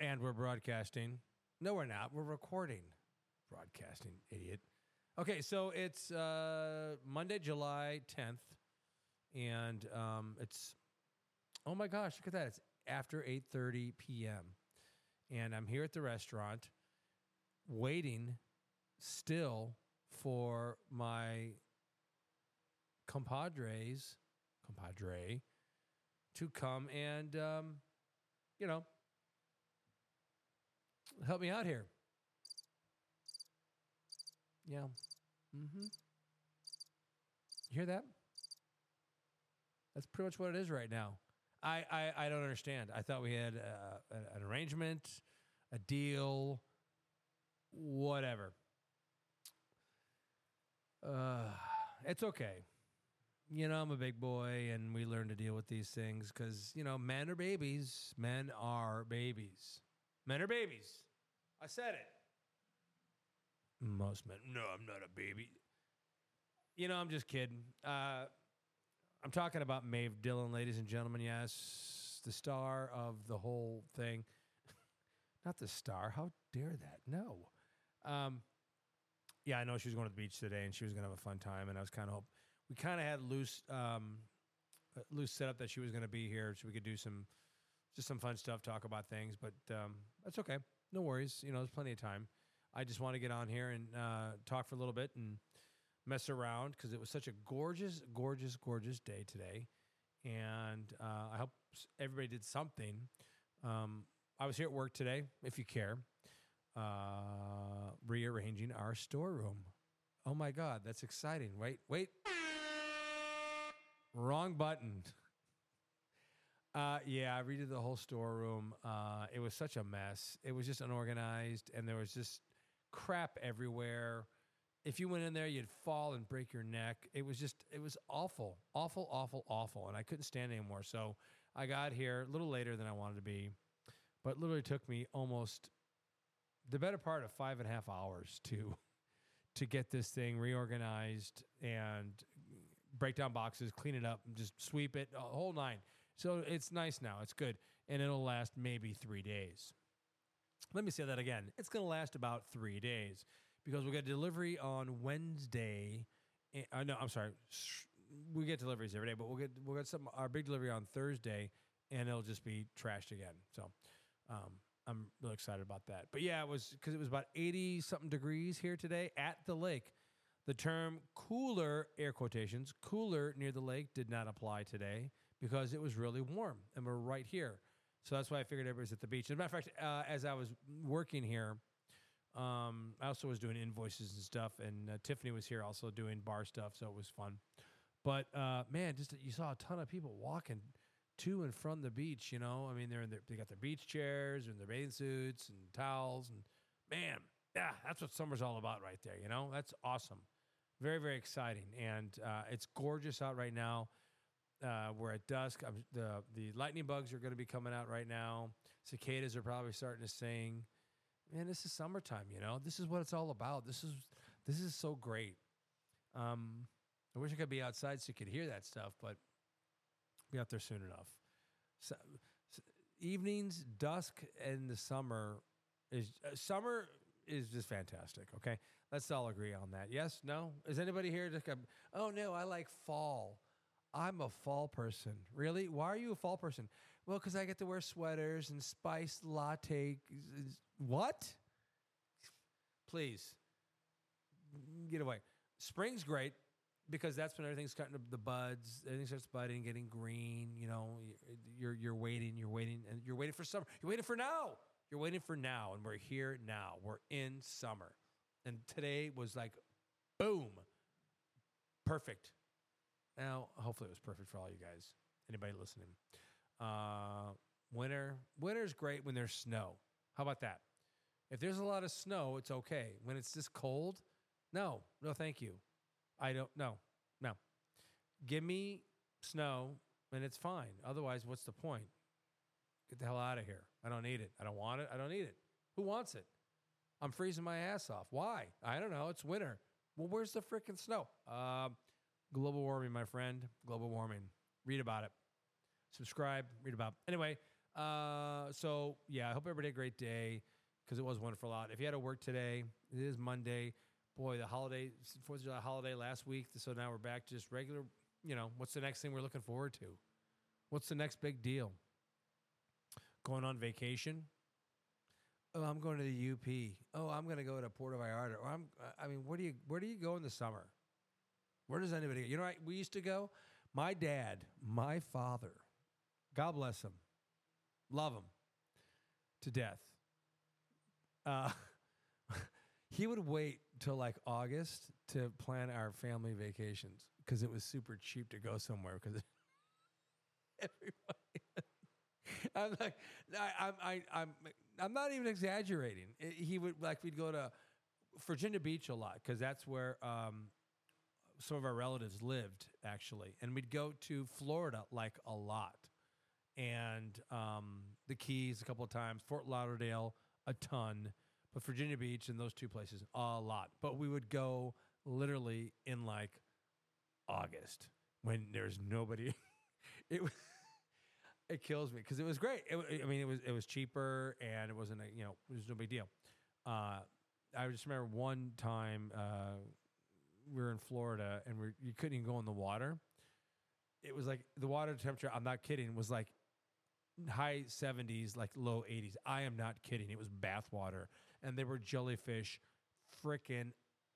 And we're broadcasting. No, we're not. We're recording. Broadcasting, idiot. Okay, so it's uh, Monday, July 10th. And um, it's, oh my gosh, look at that. It's after 8.30 p.m. And I'm here at the restaurant waiting still for my compadres, compadre, to come and, um, you know, help me out here. Yeah. Mm-hmm. You hear that? That's pretty much what it is right now. I, I, I don't understand. I thought we had uh, an an arrangement, a deal, whatever. Uh, it's okay. You know, I'm a big boy and we learn to deal with these things because, you know, men are babies. Men are babies. Men are babies. I said it. Most men. No, I'm not a baby. You know, I'm just kidding. Uh, I'm talking about Maeve Dillon, ladies and gentlemen. Yes, the star of the whole thing. Not the star. How dare that? No. Um, yeah, I know she was going to the beach today, and she was going to have a fun time. And I was kind of we kind of had loose um, a loose setup that she was going to be here, so we could do some just some fun stuff, talk about things. But um, that's okay. No worries. You know, there's plenty of time. I just want to get on here and uh, talk for a little bit and mess around because it was such a gorgeous, gorgeous, gorgeous day today, and uh, I hope everybody did something. Um, I was here at work today, if you care, uh, rearranging our storeroom. Oh my God, that's exciting! Wait, wait, wrong button. Uh, yeah, I redid the whole storeroom. Uh, it was such a mess. It was just unorganized, and there was just crap everywhere. If you went in there, you'd fall and break your neck. It was just, it was awful, awful, awful, awful. And I couldn't stand anymore. So I got here a little later than I wanted to be, but literally took me almost the better part of five and a half hours to to get this thing reorganized and break down boxes, clean it up, and just sweep it, a whole nine. So it's nice now. It's good. And it'll last maybe three days. Let me say that again. It's going to last about three days because we'll get delivery on Wednesday. Uh, no, I'm sorry. We get deliveries every day, but we'll get we'll get some our big delivery on Thursday, and it'll just be trashed again. So, um, I'm really excited about that. But yeah, it was because it was about 80 something degrees here today at the lake. The term cooler, air quotations, cooler near the lake did not apply today because it was really warm and we're right here. So that's why I figured everybody's at the beach. As a matter of fact, uh, as I was working here, um, I also was doing invoices and stuff, and uh, Tiffany was here also doing bar stuff, so it was fun. But uh, man, just you saw a ton of people walking to and from the beach. You know, I mean, they're in their, they got their beach chairs and their bathing suits and towels, and man, yeah, that's what summer's all about, right there. You know, that's awesome, very very exciting, and uh, it's gorgeous out right now. Uh, we're at dusk. I'm, the the lightning bugs are going to be coming out right now. Cicadas are probably starting to sing. Man, this is summertime. You know, this is what it's all about. This is this is so great. Um, I wish I could be outside so you could hear that stuff, but be out there soon enough. So, so evenings, dusk, and the summer is uh, summer is just fantastic. Okay, let's all agree on that. Yes, no. Is anybody here just? Oh no, I like fall. I'm a fall person. Really? Why are you a fall person? Well, because I get to wear sweaters and spiced latte. What? Please get away. Spring's great because that's when everything's cutting the buds. Everything starts budding, getting green. You know, you're you're waiting, you're waiting, and you're waiting for summer. You're waiting for now. You're waiting for now, and we're here now. We're in summer, and today was like, boom, perfect. Now, hopefully, it was perfect for all you guys. Anybody listening? Uh, winter, winter's great when there's snow. How about that? If there's a lot of snow, it's okay. When it's just cold, no, no, thank you. I don't. No, no. Give me snow and it's fine. Otherwise, what's the point? Get the hell out of here. I don't need it. I don't want it. I don't need it. Who wants it? I'm freezing my ass off. Why? I don't know. It's winter. Well, where's the freaking snow? Uh, global warming, my friend. Global warming. Read about it. Subscribe. Read about. It. Anyway, Uh, so yeah, I hope everybody had a great day because it was wonderful out. If you had to work today, it is Monday. Boy, the holiday, Fourth of July holiday last week. So now we're back to just regular. You know, what's the next thing we're looking forward to? What's the next big deal? Going on vacation? Oh, I'm going to the UP. Oh, I'm going to go to Puerto Vallarta. Or I'm. I mean, where do you where do you go in the summer? Where does anybody go? You know, we used to go. My dad, my father, God bless him, love him to death. Uh, he would wait till like August to plan our family vacations because it was super cheap to go somewhere because everybody. I'm like, I, I'm, I, I'm, I'm not even exaggerating. He would like we'd go to Virginia Beach a lot because that's where um, some of our relatives lived actually, and we'd go to Florida like a lot, and um, the Keys a couple of times, Fort Lauderdale a ton, but Virginia Beach and those two places a lot. But we would go literally in like August when there's nobody. it was. It kills me because it was great. It, I mean, it was it was cheaper and it wasn't a, you know it was no big deal. Uh, I just remember one time uh, we were in Florida and we you couldn't even go in the water. It was like the water temperature. I'm not kidding. Was like high 70s, like low 80s. I am not kidding. It was bathwater, and there were jellyfish, freaking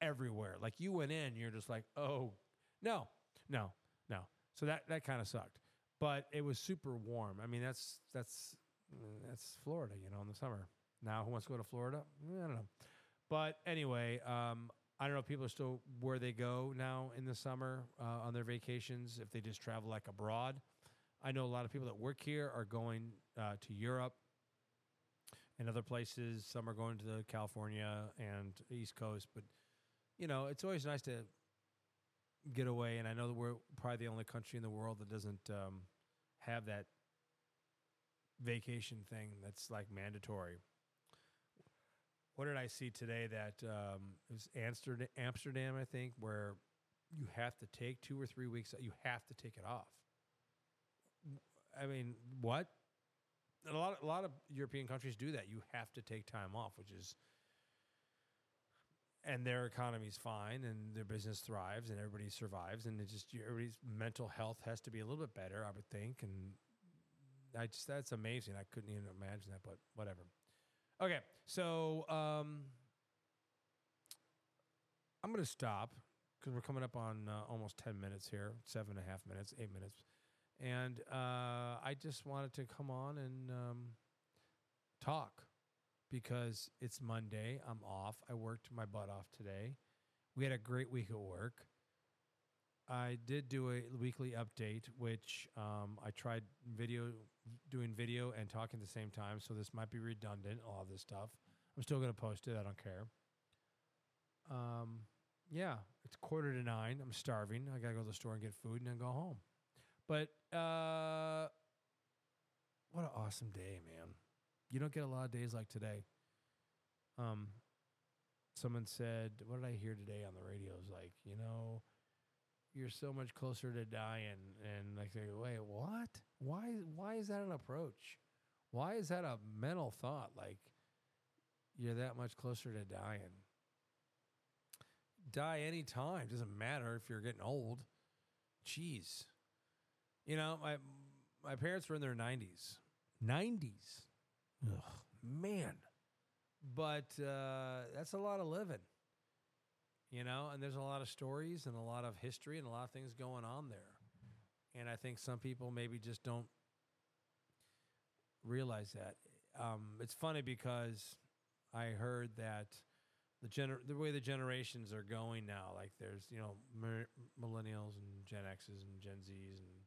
everywhere. Like you went in, you're just like, oh no, no, no. So that that kind of sucked. But it was super warm. I mean, that's that's that's Florida, you know, in the summer. Now, who wants to go to Florida? I don't know. But anyway, um, I don't know if people are still where they go now in the summer uh, on their vacations, if they just travel like abroad. I know a lot of people that work here are going uh, to Europe and other places. Some are going to California and East Coast. But, you know, it's always nice to get away. And I know that we're probably the only country in the world that doesn't um, have that vacation thing that's like mandatory. What did I see today that um, was Amsterdam, Amsterdam, I think, where you have to take two or three weeks, you have to take it off. I mean, what? And a lot, a lot of European countries do that. You have to take time off, which is, and their economy's fine, and their business thrives, and everybody survives, and it just everybody's mental health has to be a little bit better, I would think. And I just that's amazing. I couldn't even imagine that, but whatever. Okay, so um, I'm going to stop because we're coming up on uh, almost 10 minutes here, seven and a half minutes, eight minutes. And uh, I just wanted to come on and um, talk because it's Monday. I'm off. I worked my butt off today. We had a great week at work. I did do a weekly update, which um, I tried video, doing video and talking at the same time. So this might be redundant, all of this stuff. I'm still going to post it. I don't care. Um, yeah, it's quarter to nine. I'm starving. I got to go to the store and get food and then go home. But uh, what an awesome day, man. You don't get a lot of days like today. Um, someone said, what did I hear today on the radio? It was like, you know, you're so much closer to dying. And like, they go, wait, what? Why, why is that an approach? Why is that a mental thought? Like, you're that much closer to dying. Die anytime. Doesn't matter if you're getting old. Jeez. You know, my my parents were in their 90s. 90s. Ugh, man. But uh, that's a lot of living. You know, and there's a lot of stories and a lot of history and a lot of things going on there. And I think some people maybe just don't realize that. Um, it's funny because I heard that the gener- the way the generations are going now, like there's you know mer- millennials and Gen X's and Gen Z's and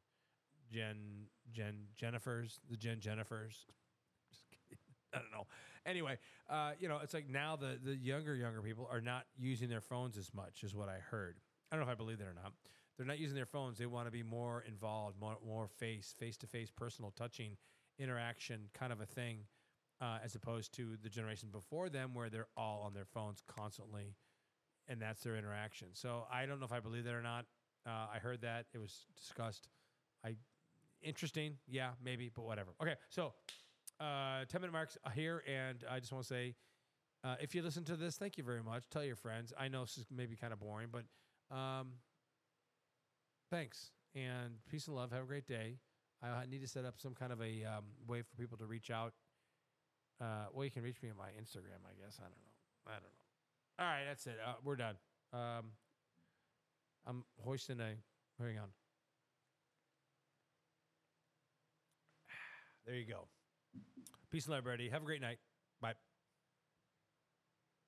Gen Gen Jennifers, the Gen Jennifers. Just kidding. I don't know. Anyway, uh, you know, it's like now the the younger younger people are not using their phones as much, is what I heard. I don't know if I believe that or not. They're not using their phones. They want to be more involved, more more face face to face, personal, touching interaction, kind of a thing, uh, as opposed to the generation before them, where they're all on their phones constantly, and that's their interaction. So I don't know if I believe that or not. Uh, I heard that it was discussed. I interesting. Yeah, maybe, but whatever. Okay, so uh, 10 minute marks here. And I just want to say uh, if you listen to this, thank you very much. Tell your friends. I know this is maybe kind of boring, but um, thanks. And peace and love. Have a great day. I need to set up some kind of a um, way for people to reach out. Uh, well, you can reach me on my Instagram, I guess. I don't know. I don't know. All right, that's it. Uh, we're done. Um, I'm hoisting a. Hang on. There you go. Peace and love. Have a great night.